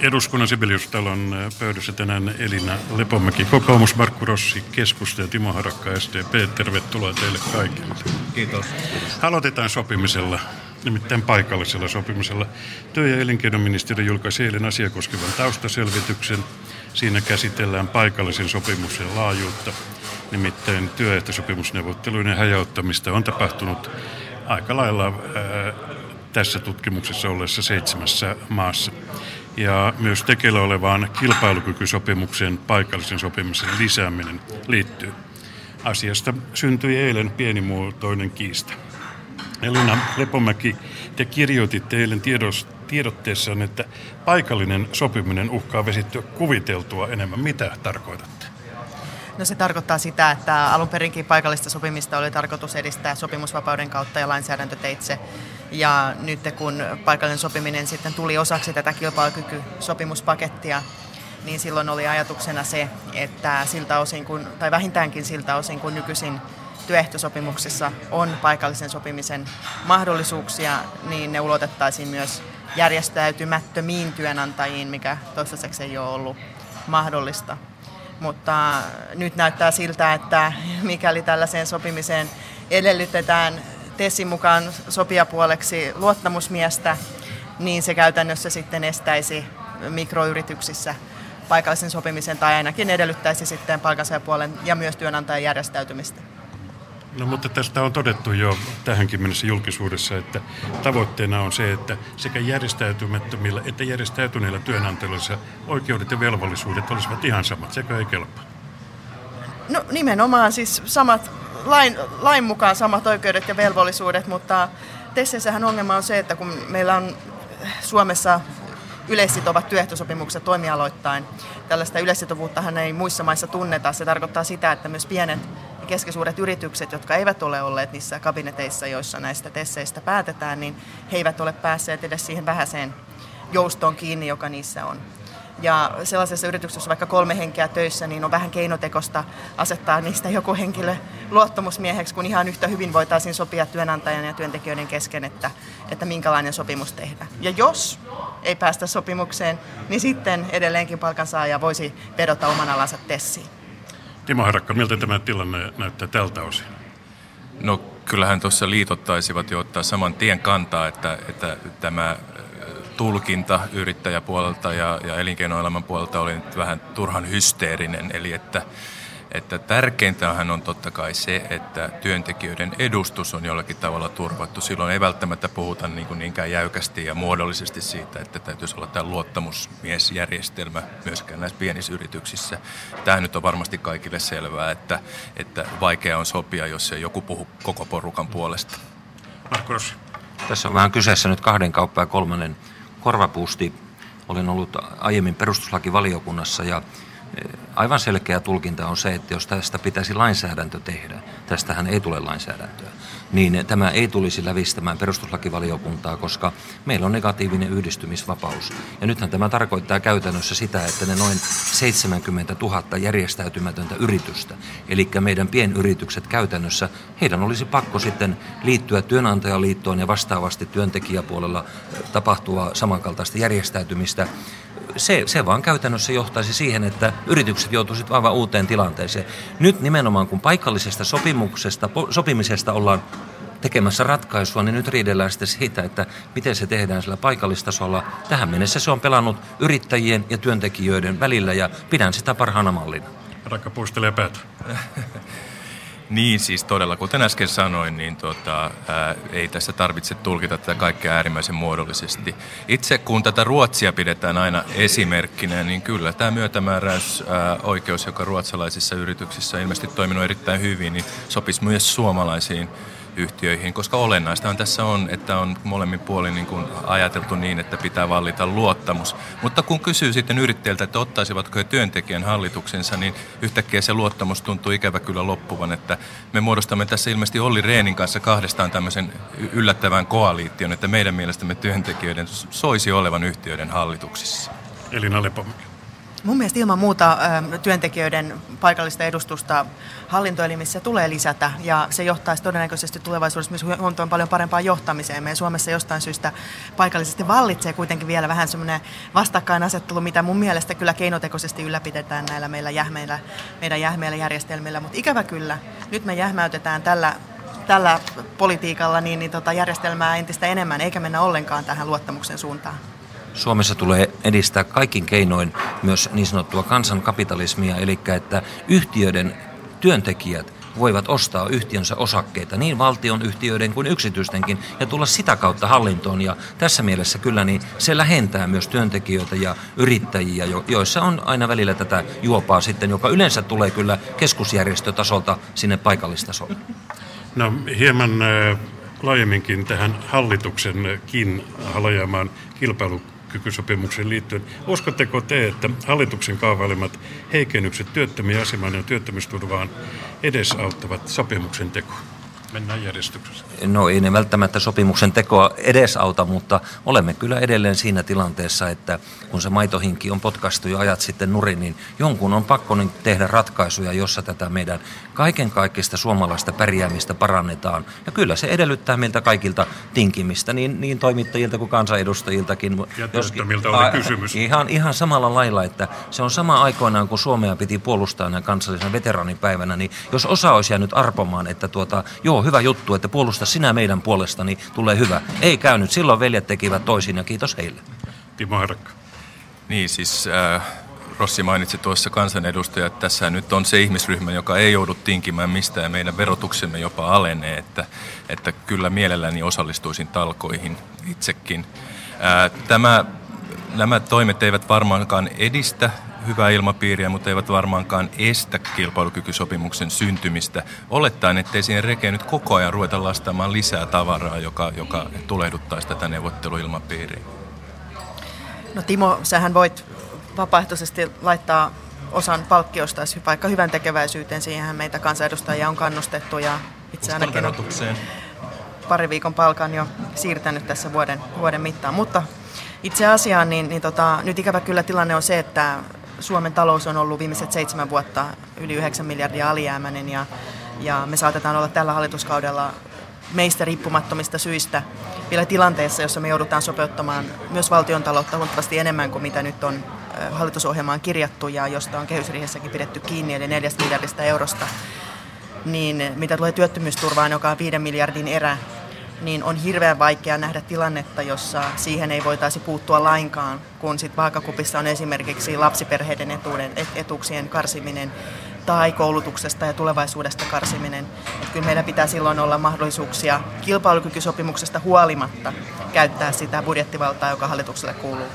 Eduskunnan Sibeliustalon pöydässä tänään Elina Lepomäki, kokoomus, Markku Rossi, keskusta ja Timo Harakka, SDP. Tervetuloa teille kaikille. Kiitos. Aloitetaan sopimisella, nimittäin paikallisella sopimisella. Työ- ja elinkeinoministeriö julkaisi eilen asia koskevan taustaselvityksen. Siinä käsitellään paikallisen sopimuksen laajuutta. Nimittäin työehtosopimusneuvotteluiden hajauttamista on tapahtunut aika lailla ää, tässä tutkimuksessa olleessa seitsemässä maassa ja myös tekeillä olevaan kilpailukykysopimuksen paikallisen sopimisen lisääminen liittyy. Asiasta syntyi eilen pienimuotoinen kiista. Elina Lepomäki, te kirjoititte eilen tiedotteessaan, että paikallinen sopiminen uhkaa vesittyä kuviteltua enemmän. Mitä tarkoitatte? No se tarkoittaa sitä, että alun perinkin paikallista sopimista oli tarkoitus edistää sopimusvapauden kautta ja lainsäädäntöteitse. Ja nyt kun paikallinen sopiminen sitten tuli osaksi tätä kilpailukykysopimuspakettia, niin silloin oli ajatuksena se, että siltä osin kun, tai vähintäänkin siltä osin kun nykyisin työehtosopimuksessa on paikallisen sopimisen mahdollisuuksia, niin ne ulotettaisiin myös järjestäytymättömiin työnantajiin, mikä toistaiseksi ei ole ollut mahdollista. Mutta nyt näyttää siltä, että mikäli tällaiseen sopimiseen edellytetään TESin mukaan sopijapuoleksi luottamusmiestä, niin se käytännössä sitten estäisi mikroyrityksissä paikallisen sopimisen tai ainakin edellyttäisi sitten palkansaajapuolen ja myös työnantajan järjestäytymistä. No mutta tästä on todettu jo tähänkin mennessä julkisuudessa, että tavoitteena on se, että sekä järjestäytymättömillä että järjestäytyneillä työnantajilla oikeudet ja velvollisuudet olisivat ihan samat. Sekö ei kelpaa? No nimenomaan siis samat, lain, lain mukaan samat oikeudet ja velvollisuudet, mutta TESSissähän ongelma on se, että kun meillä on Suomessa yleissitovat työehtosopimukset toimialoittain, tällaista yleissitovuuttahan ei muissa maissa tunneta. Se tarkoittaa sitä, että myös pienet keskisuuret yritykset, jotka eivät ole olleet niissä kabineteissa, joissa näistä tesseistä päätetään, niin he eivät ole päässeet edes siihen vähäiseen joustoon kiinni, joka niissä on. Ja sellaisessa yrityksessä, vaikka kolme henkeä töissä, niin on vähän keinotekosta asettaa niistä joku henkilö luottamusmieheksi, kun ihan yhtä hyvin voitaisiin sopia työnantajan ja työntekijöiden kesken, että, että minkälainen sopimus tehdään. Ja jos ei päästä sopimukseen, niin sitten edelleenkin palkansaaja voisi vedota oman alansa tessiin. Timo Harakka, miltä tämä tilanne näyttää tältä osin? No kyllähän tuossa liitot taisivat jo ottaa saman tien kantaa, että, että tämä tulkinta yrittäjäpuolelta ja, ja elinkeinoelämän puolelta oli nyt vähän turhan hysteerinen, eli että että tärkeintähän on totta kai se, että työntekijöiden edustus on jollakin tavalla turvattu. Silloin ei välttämättä puhuta niin kuin niinkään jäykästi ja muodollisesti siitä, että täytyisi olla tämä luottamusmiesjärjestelmä myöskään näissä pienissä yrityksissä. Tämä nyt on varmasti kaikille selvää, että, että vaikea on sopia, jos ei joku puhu koko porukan puolesta. Marko Rossi. Tässä on vähän kyseessä nyt kahden kauppa ja kolmannen korvapuusti. Olen ollut aiemmin perustuslakivaliokunnassa ja aivan selkeä tulkinta on se, että jos tästä pitäisi lainsäädäntö tehdä, tästähän ei tule lainsäädäntöä, niin tämä ei tulisi lävistämään perustuslakivaliokuntaa, koska meillä on negatiivinen yhdistymisvapaus. Ja nythän tämä tarkoittaa käytännössä sitä, että ne noin 70 000 järjestäytymätöntä yritystä, eli meidän pienyritykset käytännössä, heidän olisi pakko sitten liittyä työnantajaliittoon ja vastaavasti työntekijäpuolella tapahtua samankaltaista järjestäytymistä se, se vaan käytännössä johtaisi siihen, että yritykset joutuisivat aivan uuteen tilanteeseen. Nyt nimenomaan kun paikallisesta sopimuksesta, sopimisesta ollaan tekemässä ratkaisua, niin nyt riidellään sitten siitä, että miten se tehdään sillä paikallistasolla. Tähän mennessä se on pelannut yrittäjien ja työntekijöiden välillä ja pidän sitä parhaana mallina. Rakka puistelee päätä. Niin siis todella, kuten äsken sanoin, niin tota, ää, ei tässä tarvitse tulkita tätä kaikkea äärimmäisen muodollisesti. Itse kun tätä Ruotsia pidetään aina esimerkkinä, niin kyllä tämä myötämääräys ää, oikeus, joka ruotsalaisissa yrityksissä on ilmeisesti toiminut erittäin hyvin, niin sopisi myös suomalaisiin yhtiöihin, koska olennaistahan tässä on, että on molemmin puolin niin kuin ajateltu niin, että pitää vallita luottamus. Mutta kun kysyy sitten yrittäjältä, että ottaisivatko he työntekijän hallituksensa, niin yhtäkkiä se luottamus tuntuu ikävä kyllä loppuvan, että me muodostamme tässä ilmeisesti Olli Reenin kanssa kahdestaan tämmöisen yllättävän koaliition, että meidän mielestämme työntekijöiden soisi olevan yhtiöiden hallituksissa. Elina Lepomäki. Mun mielestä ilman muuta työntekijöiden paikallista edustusta hallintoelimissä tulee lisätä ja se johtaisi todennäköisesti tulevaisuudessa myös huomattavan paljon parempaan johtamiseen. Meidän Suomessa jostain syystä paikallisesti vallitsee kuitenkin vielä vähän semmoinen vastakkainasettelu, mitä mun mielestä kyllä keinotekoisesti ylläpidetään näillä meillä jähmeillä, meidän jähmeillä järjestelmillä, mutta ikävä kyllä, nyt me jähmäytetään tällä tällä politiikalla niin, niin tota järjestelmää entistä enemmän, eikä mennä ollenkaan tähän luottamuksen suuntaan. Suomessa tulee edistää kaikin keinoin myös niin sanottua kansankapitalismia, eli että yhtiöiden työntekijät voivat ostaa yhtiönsä osakkeita niin valtion yhtiöiden kuin yksityistenkin ja tulla sitä kautta hallintoon. Ja tässä mielessä kyllä niin se lähentää myös työntekijöitä ja yrittäjiä, joissa on aina välillä tätä juopaa sitten, joka yleensä tulee kyllä keskusjärjestötasolta sinne paikallistasolle. No hieman laajemminkin tähän hallituksenkin halajamaan kilpailu kilpailukykysopimuksen liittyen. Uskotteko te, että hallituksen kaavailemat heikennykset työttömien asemaan ja työttömyysturvaan edesauttavat sopimuksen tekoa? Mennään järjestyksessä. No ei ne välttämättä sopimuksen tekoa edesauta, mutta olemme kyllä edelleen siinä tilanteessa, että kun se maitohinki on potkastu jo ajat sitten nurin, niin jonkun on pakko niin tehdä ratkaisuja, jossa tätä meidän kaiken kaikista suomalaista pärjäämistä parannetaan. Ja kyllä se edellyttää meiltä kaikilta tinkimistä, niin, niin toimittajilta kuin kansanedustajiltakin. Ja työttömiltä oli kysymys. Ihan, ihan samalla lailla, että se on sama aikoinaan, kun Suomea piti puolustaa näin kansallisen veteraanipäivänä, niin jos osa olisi jäänyt arpomaan, että tuota, joo, hyvä juttu, että puolusta sinä meidän puolestani, tulee hyvä. Ei käynyt, silloin veljet tekivät toisin ja kiitos heille. Timo Harakka. Niin siis... Äh Rossi mainitsi tuossa kansanedustaja, että tässä nyt on se ihmisryhmä, joka ei joudu tinkimään mistään ja meidän verotuksemme jopa alenee, että, että kyllä mielelläni osallistuisin talkoihin itsekin. Ää, tämä, nämä toimet eivät varmaankaan edistä hyvää ilmapiiriä, mutta eivät varmaankaan estä kilpailukykysopimuksen syntymistä. Olettaen, ettei siihen rekeen nyt koko ajan ruveta lastaamaan lisää tavaraa, joka, joka tulehduttaisi tätä neuvotteluilmapiiriä. No Timo, sähän voit vapaaehtoisesti laittaa osan palkkiosta vaikka hyvän tekeväisyyteen. Siihen meitä kansanedustajia on kannustettu ja itse ainakin on pari viikon palkan jo siirtänyt tässä vuoden, vuoden mittaan. Mutta itse asiaan, niin, niin tota, nyt ikävä kyllä tilanne on se, että Suomen talous on ollut viimeiset seitsemän vuotta yli 9 miljardia alijäämäinen ja, ja me saatetaan olla tällä hallituskaudella meistä riippumattomista syistä vielä tilanteessa, jossa me joudutaan sopeuttamaan myös valtion taloutta huomattavasti enemmän kuin mitä nyt on hallitusohjelmaan kirjattu ja josta on kehysriihessäkin pidetty kiinni, eli neljästä miljardista eurosta, niin mitä tulee työttömyysturvaan, joka on viiden miljardin erä, niin on hirveän vaikea nähdä tilannetta, jossa siihen ei voitaisi puuttua lainkaan, kun sitten vaakakupissa on esimerkiksi lapsiperheiden etuuden, etuuksien karsiminen tai koulutuksesta ja tulevaisuudesta karsiminen. Että kyllä meillä pitää silloin olla mahdollisuuksia kilpailukykysopimuksesta huolimatta käyttää sitä budjettivaltaa, joka hallitukselle kuuluu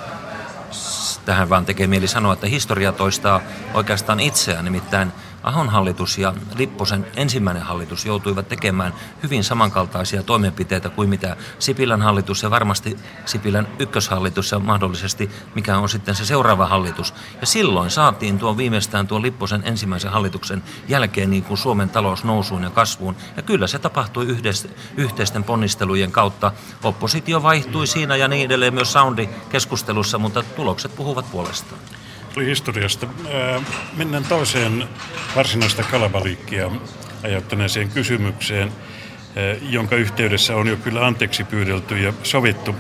tähän vaan tekee mieli sanoa, että historia toistaa oikeastaan itseään, nimittäin Ahon hallitus ja Lipposen ensimmäinen hallitus joutuivat tekemään hyvin samankaltaisia toimenpiteitä kuin mitä Sipilän hallitus ja varmasti Sipilän ykköshallitus ja mahdollisesti mikä on sitten se seuraava hallitus. Ja silloin saatiin tuon viimeistään tuon Lipposen ensimmäisen hallituksen jälkeen niin kuin Suomen talous nousuun ja kasvuun. Ja kyllä se tapahtui yhdessä, yhteisten ponnistelujen kautta. Oppositio vaihtui siinä ja niin edelleen myös soundi keskustelussa, mutta tulokset puhuvat puolestaan historiasta. Mennään toiseen varsinaista kalabaliikkia ajattaneeseen kysymykseen, jonka yhteydessä on jo kyllä anteeksi pyydelty ja sovittu.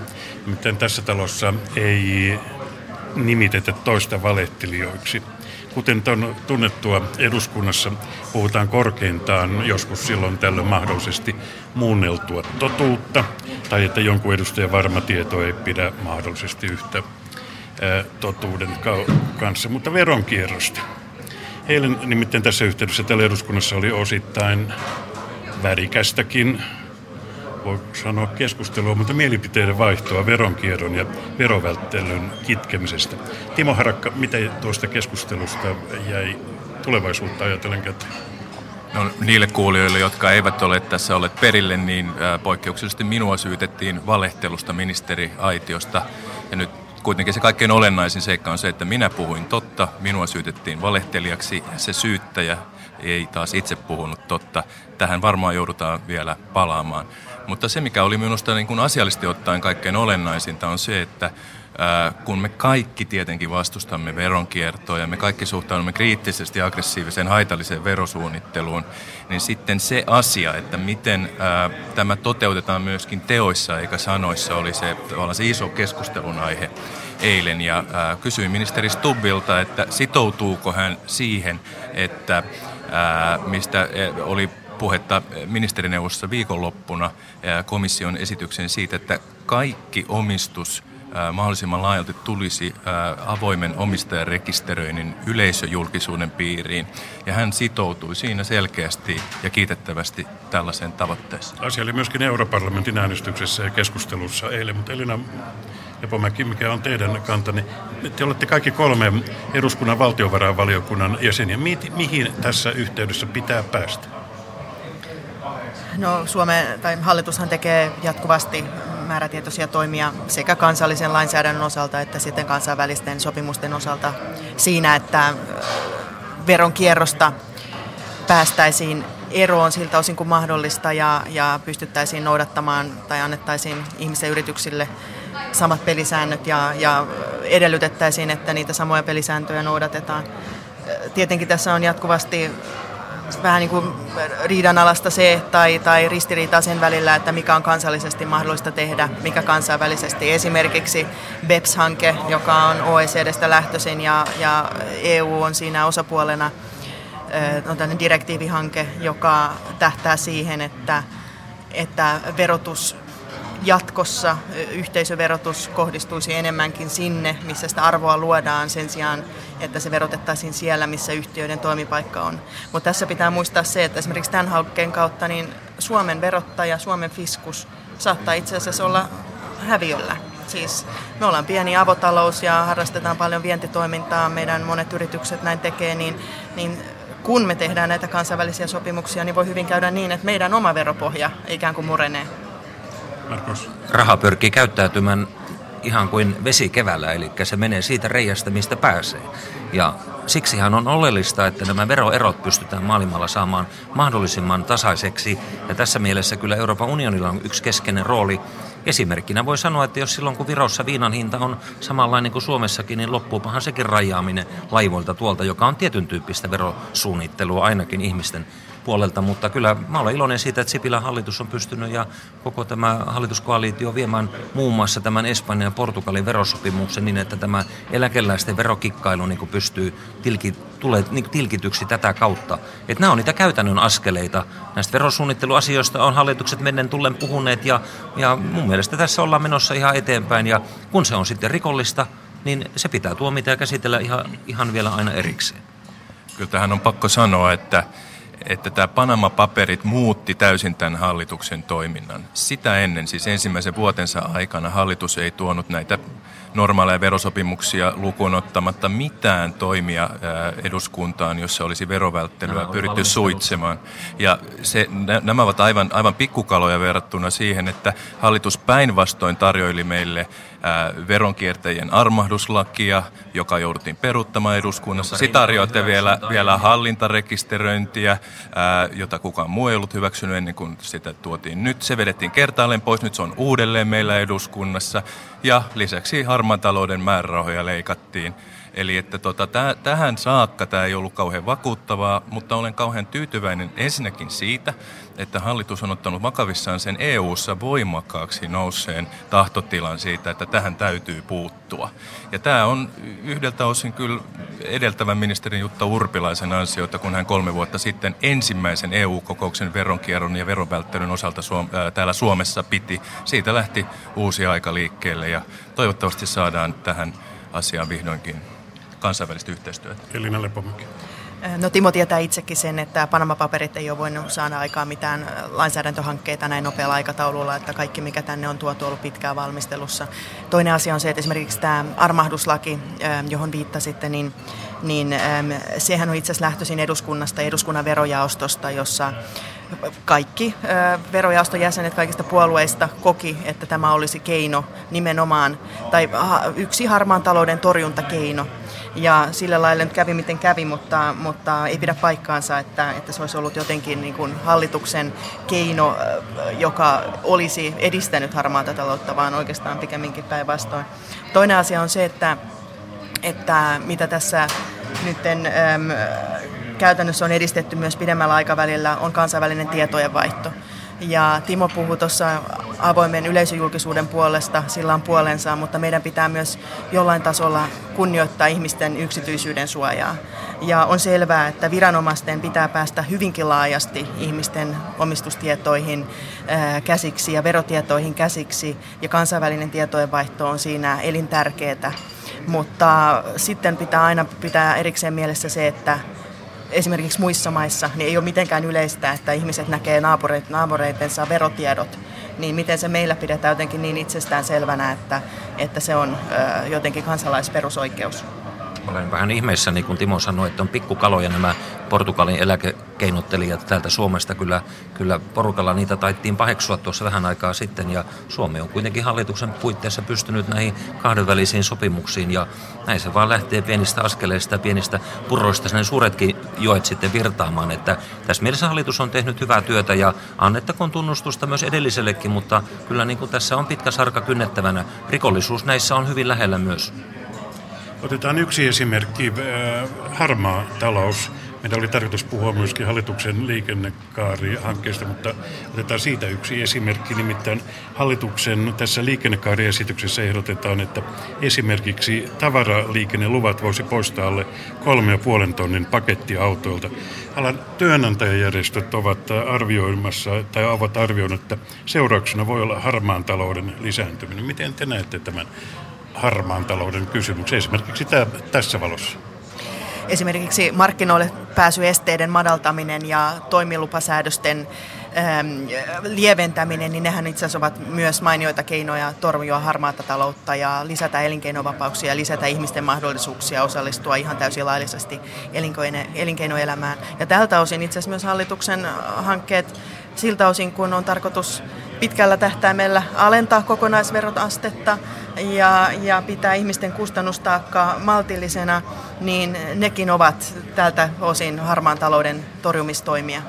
Miten tässä talossa ei nimitetä toista valehtelijoiksi. Kuten on tunnettua eduskunnassa, puhutaan korkeintaan joskus silloin tällöin mahdollisesti muunneltua totuutta, tai että jonkun edustajan varma tieto ei pidä mahdollisesti yhtä totuuden kanssa, mutta veronkierrosta. Eilen nimittäin tässä yhteydessä täällä eduskunnassa oli osittain värikästäkin, voi sanoa keskustelua, mutta mielipiteiden vaihtoa veronkierron ja verovälttelyn kitkemisestä. Timo Harakka, mitä tuosta keskustelusta jäi tulevaisuutta ajatellen käteen? No, niille kuulijoille, jotka eivät ole tässä olleet perille, niin poikkeuksellisesti minua syytettiin valehtelusta ministeri Aitiosta. Ja nyt kuitenkin se kaikkein olennaisin seikka on se, että minä puhuin totta, minua syytettiin valehtelijaksi ja se syyttäjä ei taas itse puhunut totta. Tähän varmaan joudutaan vielä palaamaan. Mutta se, mikä oli minusta niin kuin asiallisesti ottaen kaikkein olennaisinta, on se, että kun me kaikki tietenkin vastustamme veronkiertoa ja me kaikki suhtaudumme kriittisesti aggressiiviseen haitalliseen verosuunnitteluun, niin sitten se asia, että miten tämä toteutetaan myöskin teoissa eikä sanoissa, oli se, se iso keskustelun aihe eilen. Ja kysyin ministeri Stubbilta, että sitoutuuko hän siihen, että mistä oli puhetta ministerineuvostossa viikonloppuna komission esityksen siitä, että kaikki omistus mahdollisimman laajalti tulisi avoimen omistajarekisteröinnin yleisöjulkisuuden piiriin. Ja hän sitoutui siinä selkeästi ja kiitettävästi tällaiseen tavoitteeseen. Asia oli myöskin europarlamentin äänestyksessä ja keskustelussa eilen, mutta Elina Epomäki, mikä on teidän kantani? Te olette kaikki kolme eduskunnan valtiovarainvaliokunnan jäseniä. Mihin tässä yhteydessä pitää päästä? No Suomen, tai hallitushan tekee jatkuvasti määrätietoisia toimia sekä kansallisen lainsäädännön osalta että sitten kansainvälisten sopimusten osalta siinä, että veronkierrosta päästäisiin eroon siltä osin kuin mahdollista ja, ja pystyttäisiin noudattamaan tai annettaisiin ihmisten yrityksille samat pelisäännöt ja, ja edellytettäisiin, että niitä samoja pelisääntöjä noudatetaan. Tietenkin tässä on jatkuvasti vähän niin kuin riidanalasta se tai, tai ristiriitaa sen välillä, että mikä on kansallisesti mahdollista tehdä, mikä kansainvälisesti. Esimerkiksi BEPS-hanke, joka on OECDstä lähtöisin ja, ja EU on siinä osapuolena, on tämmöinen direktiivihanke, joka tähtää siihen, että, että verotus jatkossa yhteisöverotus kohdistuisi enemmänkin sinne, missä sitä arvoa luodaan sen sijaan, että se verotettaisiin siellä, missä yhtiöiden toimipaikka on. Mutta tässä pitää muistaa se, että esimerkiksi tämän hankkeen kautta niin Suomen verottaja, Suomen fiskus saattaa itse asiassa olla häviöllä. Siis me ollaan pieni avotalous ja harrastetaan paljon vientitoimintaa, meidän monet yritykset näin tekee, niin, niin kun me tehdään näitä kansainvälisiä sopimuksia, niin voi hyvin käydä niin, että meidän oma veropohja ikään kuin murenee. Markus. Raha pyrkii käyttäytymään ihan kuin vesi keväällä, eli se menee siitä reiästä, mistä pääsee. Ja siksihän on oleellista, että nämä veroerot pystytään maailmalla saamaan mahdollisimman tasaiseksi. Ja tässä mielessä kyllä Euroopan unionilla on yksi keskeinen rooli. Esimerkkinä voi sanoa, että jos silloin kun Virossa viinan hinta on samanlainen kuin Suomessakin, niin loppuupahan sekin rajaaminen laivoilta tuolta, joka on tietyn tyyppistä verosuunnittelua ainakin ihmisten puolelta, mutta kyllä mä olen iloinen siitä, että Sipilän hallitus on pystynyt ja koko tämä hallituskoalitio viemään muun muassa tämän Espanjan ja Portugalin verosopimuksen niin, että tämä eläkeläisten verokikkailu niin pystyy tilki, tulee niin tilkityksi tätä kautta. Että nämä on niitä käytännön askeleita. Näistä verosuunnitteluasioista on hallitukset mennen tullen puhuneet ja, ja mun mielestä tässä ollaan menossa ihan eteenpäin ja kun se on sitten rikollista, niin se pitää tuomita ja käsitellä ihan, ihan vielä aina erikseen. Kyllä tähän on pakko sanoa, että että tämä Panama-paperit muutti täysin tämän hallituksen toiminnan. Sitä ennen, siis ensimmäisen vuotensa aikana, hallitus ei tuonut näitä normaaleja verosopimuksia lukuun ottamatta mitään toimia eduskuntaan, jossa olisi verovälttelyä pyritty suitsemaan. Ja se, nämä ovat aivan, aivan pikkukaloja verrattuna siihen, että hallitus päinvastoin tarjoili meille veronkiertäjien armahduslakia, joka jouduttiin peruuttamaan eduskunnassa. Sitä tarjoatte vielä, vielä hallintarekisteröintiä, jota kukaan muu ei ollut hyväksynyt ennen kuin sitä tuotiin nyt. Se vedettiin kertaalleen pois, nyt se on uudelleen meillä eduskunnassa. Ja lisäksi harmaan talouden määrärahoja leikattiin. Eli että tota, täh, tähän saakka tämä ei ollut kauhean vakuuttavaa, mutta olen kauhean tyytyväinen ensinnäkin siitä, että hallitus on ottanut vakavissaan sen EU-ssa voimakkaaksi nousseen tahtotilan siitä, että tähän täytyy puuttua. Ja tämä on yhdeltä osin kyllä edeltävän ministerin Jutta Urpilaisen ansiota, kun hän kolme vuotta sitten ensimmäisen EU-kokouksen veronkierron ja veronvälttelyn osalta Suom- ää, täällä Suomessa piti. Siitä lähti uusi aika liikkeelle ja toivottavasti saadaan tähän asiaan vihdoinkin kansainvälistä yhteistyötä. Elina Lepomäki. No Timo tietää itsekin sen, että Panama-paperit ei ole voinut saada aikaan mitään lainsäädäntöhankkeita näin nopealla aikataululla, että kaikki mikä tänne on tuotu ollut pitkään valmistelussa. Toinen asia on se, että esimerkiksi tämä armahduslaki, johon viittasitte, niin, niin sehän on itse asiassa lähtöisin eduskunnasta, eduskunnan verojaostosta, jossa kaikki verojaoston jäsenet kaikista puolueista koki, että tämä olisi keino nimenomaan, tai yksi harmaan talouden torjuntakeino. Ja sillä lailla nyt kävi miten kävi, mutta, mutta ei pidä paikkaansa, että, että se olisi ollut jotenkin niin kuin hallituksen keino, joka olisi edistänyt harmaata taloutta, vaan oikeastaan pikemminkin päinvastoin. Toinen asia on se, että, että mitä tässä nyt käytännössä on edistetty myös pidemmällä aikavälillä, on kansainvälinen tietojenvaihto. Ja Timo puhui tuossa avoimen yleisöjulkisuuden puolesta, sillä on puolensa, mutta meidän pitää myös jollain tasolla kunnioittaa ihmisten yksityisyyden suojaa. Ja on selvää, että viranomaisten pitää päästä hyvinkin laajasti ihmisten omistustietoihin käsiksi ja verotietoihin käsiksi, ja kansainvälinen tietojenvaihto on siinä elintärkeää. Mutta sitten pitää aina pitää erikseen mielessä se, että esimerkiksi muissa maissa niin ei ole mitenkään yleistä, että ihmiset näkee naapureit, naapureitensa verotiedot, niin miten se meillä pidetään jotenkin niin itsestään selvänä, että, että se on ö, jotenkin kansalaisperusoikeus. Olen vähän ihmeissäni, kun Timo sanoi, että on pikkukaloja nämä Portugalin eläkekeinottelijat täältä Suomesta. Kyllä, kyllä porukalla niitä taittiin paheksua tuossa vähän aikaa sitten ja Suomi on kuitenkin hallituksen puitteissa pystynyt näihin kahdenvälisiin sopimuksiin ja näin se vaan lähtee pienistä askeleista ja pienistä puroista sinne suuretkin joet sitten virtaamaan. Että tässä mielessä hallitus on tehnyt hyvää työtä ja annettakoon tunnustusta myös edellisellekin, mutta kyllä niin kuin tässä on pitkä sarka kynnettävänä. Rikollisuus näissä on hyvin lähellä myös. Otetaan yksi esimerkki, harmaa talous. Meidän oli tarkoitus puhua myöskin hallituksen liikennekaarihankkeesta, mutta otetaan siitä yksi esimerkki. Nimittäin hallituksen tässä liikennekaariesityksessä ehdotetaan, että esimerkiksi tavaraliikenneluvat voisi poistaa alle kolme ja puolen tonnin pakettiautoilta. Alan työnantajajärjestöt ovat arvioimassa tai ovat arvioineet, että seurauksena voi olla harmaan talouden lisääntyminen. Miten te näette tämän harmaan talouden kysymyksen, esimerkiksi tämä, tässä valossa? Esimerkiksi markkinoille pääsyesteiden madaltaminen ja toimilupasäädösten ähm, lieventäminen, niin nehän itse asiassa ovat myös mainioita keinoja torjua harmaata taloutta ja lisätä elinkeinovapauksia ja lisätä ihmisten mahdollisuuksia osallistua ihan täysin laillisesti elinkeinoelämään. Ja tältä osin itse asiassa myös hallituksen hankkeet siltä osin, kun on tarkoitus pitkällä tähtäimellä alentaa kokonaisverotastetta ja, ja pitää ihmisten kustannustaakkaa maltillisena, niin nekin ovat tältä osin harmaan talouden torjumistoimia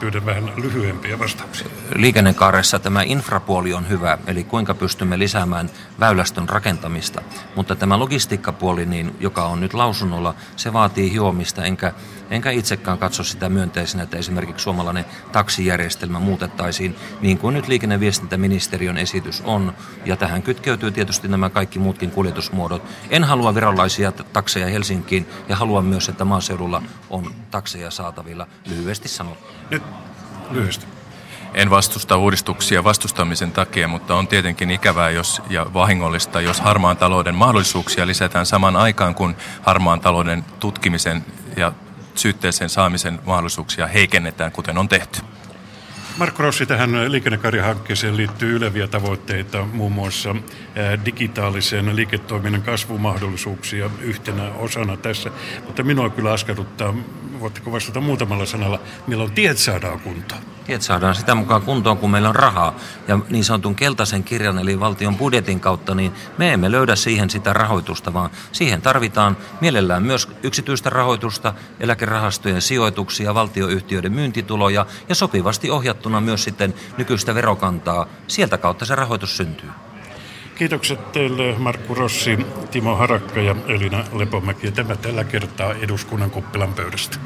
pyydän vähän lyhyempiä vastauksia. Liikennekaaressa tämä infrapuoli on hyvä, eli kuinka pystymme lisäämään väylästön rakentamista. Mutta tämä logistiikkapuoli, niin, joka on nyt lausunnolla, se vaatii hiomista, enkä, enkä itsekään katso sitä myönteisenä, että esimerkiksi suomalainen taksijärjestelmä muutettaisiin niin kuin nyt liikenneviestintäministeriön esitys on. Ja tähän kytkeytyy tietysti nämä kaikki muutkin kuljetusmuodot. En halua virallisia takseja Helsinkiin ja haluan myös, että maaseudulla on takseja saatavilla lyhyesti sanottuna. Nyt lyhyesti. En vastusta uudistuksia vastustamisen takia, mutta on tietenkin ikävää jos, ja vahingollista, jos harmaan talouden mahdollisuuksia lisätään saman aikaan, kun harmaan talouden tutkimisen ja syytteeseen saamisen mahdollisuuksia heikennetään, kuten on tehty. Markku Rossi, tähän liikennekaarihankkeeseen liittyy yleviä tavoitteita, muun muassa digitaalisen liiketoiminnan kasvumahdollisuuksia yhtenä osana tässä. Mutta minua kyllä askarruttaa, voitteko vastata muutamalla sanalla, milloin tiet saadaan kuntoon? Tiet saadaan sitä mukaan kuntoon, kun meillä on rahaa. Ja niin sanotun keltaisen kirjan, eli valtion budjetin kautta, niin me emme löydä siihen sitä rahoitusta, vaan siihen tarvitaan mielellään myös yksityistä rahoitusta, eläkerahastojen sijoituksia, valtioyhtiöiden myyntituloja ja sopivasti ohjattuna myös sitten nykyistä verokantaa. Sieltä kautta se rahoitus syntyy. Kiitokset teille Markku Rossi, Timo Harakka ja Elina Lepomäki. Tämä tällä kertaa eduskunnan kuppilan pöydästä.